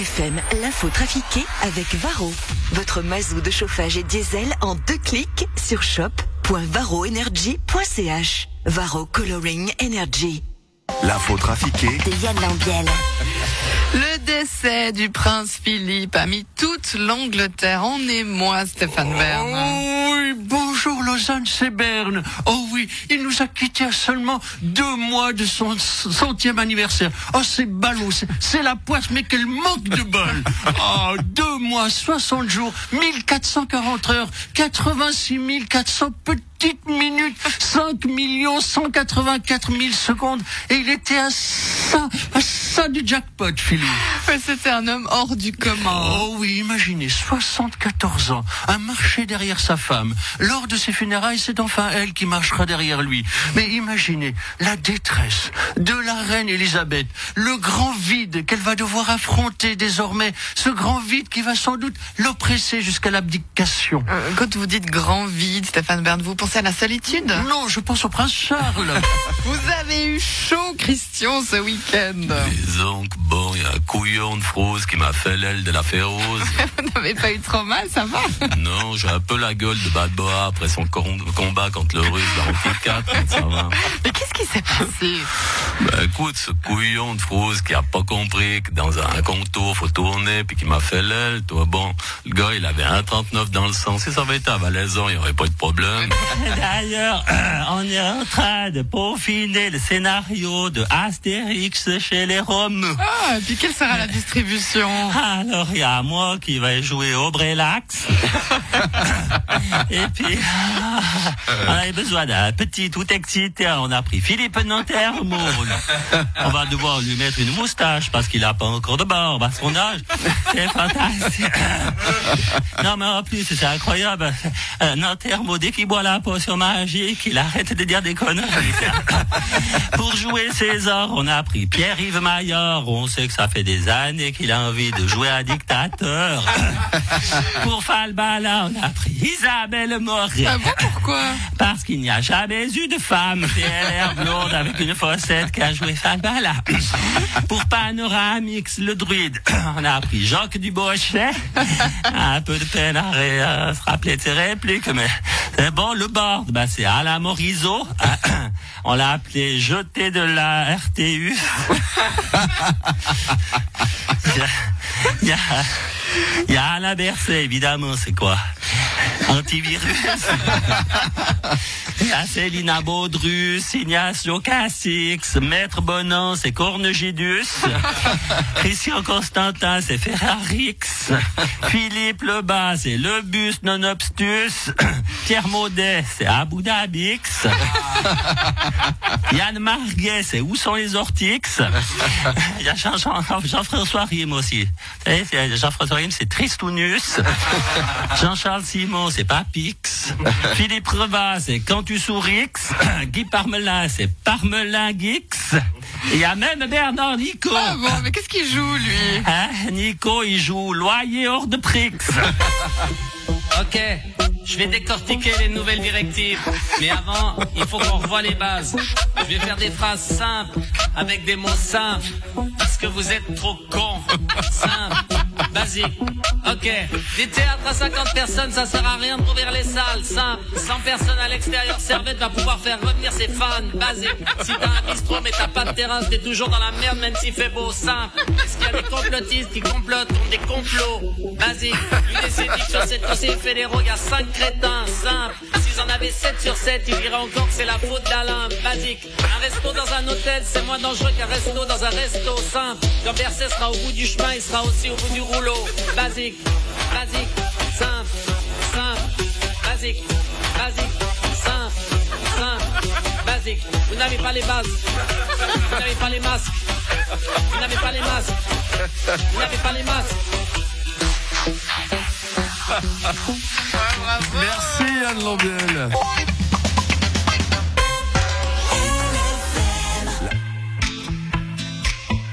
FM, l'info trafiquée avec Varro. Votre mazou de chauffage et diesel en deux clics sur shop.varroenergy.ch. Varro Coloring Energy. L'info trafiquée de Yann Lambiel. Le décès du prince Philippe a mis toute l'Angleterre en émoi, Stéphane Bern. Oh bonjour Lausanne, c'est Berne. Oh oui, il nous a quittés à seulement deux mois de son centième anniversaire. Oh, c'est ballot, c'est- la poisse, mais quel manque de bol. Oh, deux mois, 60 jours, 1440 heures, 86 400 petites minutes, 5 millions 184 000 secondes. Et il était à ça, à ça du jackpot, Philippe. Ouais, C'était un homme hors du commun. Oh oui, imaginez, 74 ans, un marché derrière sa femme. Lors de ses funérailles, c'est enfin elle qui marchera derrière lui. Mais imaginez la détresse de la reine Elisabeth, le grand vide qu'elle va devoir affronter désormais, ce grand vide qui va sans doute l'oppresser jusqu'à l'abdication. Euh, Quand vous dites grand vide, Stéphane Bern, vous pensez à la solitude? Non, je pense au prince Charles. Vous avez eu chaud, Christian, ce week-end. Donc, couillon de frousse qui m'a fait l'aile de la féroce. Vous n'avez pas eu trop mal, ça va non, j'ai un peu la gueule de Bad Boa après son combat contre le russe dans Rocky 4, mais ça va. Mais qu'est-ce qui s'est passé Bah écoute, ce couillon de frousse qui a pas compris que dans un contour faut tourner puis qui m'a fait l'aile, toi bon, le gars il avait un 39 dans le sang. Si ça avait été à Valaisan, il y aurait pas eu de problème. D'ailleurs, on est en train de peaufiner le scénario de Astérix chez les Roms. Ah, et puis quelle sera la distribution? Alors, il y a moi qui vais jouer au Brelax. Et puis, on avait besoin d'un petit tout excité. On a pris Philippe Nanterre. On va devoir lui mettre une moustache parce qu'il a pas encore de barbe à son âge. C'est fantastique. Non, mais en plus, c'est incroyable. Euh, Nanterre, dès qu'il boit la potion magique, il arrête de dire des conneries. Pour jouer César, on a pris Pierre-Yves Maillard. On sait que ça fait des années qu'il a envie de jouer à dictateur. Pour Falbala, on a pris Isabelle Moret. Ah bon, pourquoi? Parce qu'il n'y a jamais eu de femme PLR blonde avec une fossette qui a joué Falbala. Pour Panoramix, le druide, on a pris Jacques Dubochet. Un peu de peine à se rappeler de ses répliques, mais c'est bon. Le board, bah, c'est Alain Morisot. On l'a appelé jeté de la RTU. Il y a, il y a Alain Berset, évidemment, c'est quoi? Antivirus. Il y a Célina Baudrus, Ignacio Cassix, Maître Bonan, c'est Cornegidus. Christian Constantin, c'est Ferrarix. Philippe Lebas, c'est Le Bus Non Obstus. Pierre Maudet, c'est Abu Dhabix. Yann Marguet, c'est Où sont les ortix Il y a Jean- Jean- Jean-François Rime aussi. Vous savez, c'est- Jean-François Rime, c'est Tristounus. Jean-Charles Simon, c'est Papix. Philippe Revas, c'est Quand tu sourix. Guy Parmelin, c'est Parmelin Gix. Il y a même Bernard Nico. Ah bon, mais qu'est-ce qu'il joue, lui? Hein, Nico, il joue loyer hors de prix. Ok, je vais décortiquer les nouvelles directives. Mais avant, il faut qu'on revoie les bases. Je vais faire des phrases simples, avec des mots simples. Parce que vous êtes trop cons. Simple, basique. Ok, des théâtres à 50 personnes, ça sert à rien de rouvrir les salles. Simple, 100 personnes à l'extérieur, Servette va pouvoir faire revenir ses fans. Basique, si t'as un bistrot mais t'as pas de terrasse, t'es toujours dans la merde même s'il fait beau. Simple, est-ce qu'il y a des complotistes qui complotent contre des complots? Basique, une décennie sur cette dossier fédéraux, il y a 5 crétins. Simple, s'ils en avaient 7 sur 7, ils diraient encore que c'est la faute d'Alain. Basique, un resto dans un hôtel, c'est moins dangereux qu'un resto dans un resto. Simple, quand Berset sera au bout du chemin, il sera aussi au bout du rouleau. Basique, basique, simple, simple, basique, basique, simple, simple, basique. Vous n'avez pas les bases, vous n'avez pas les masques, vous n'avez pas les masques, vous n'avez pas les masques. Merci Anne Lambiel.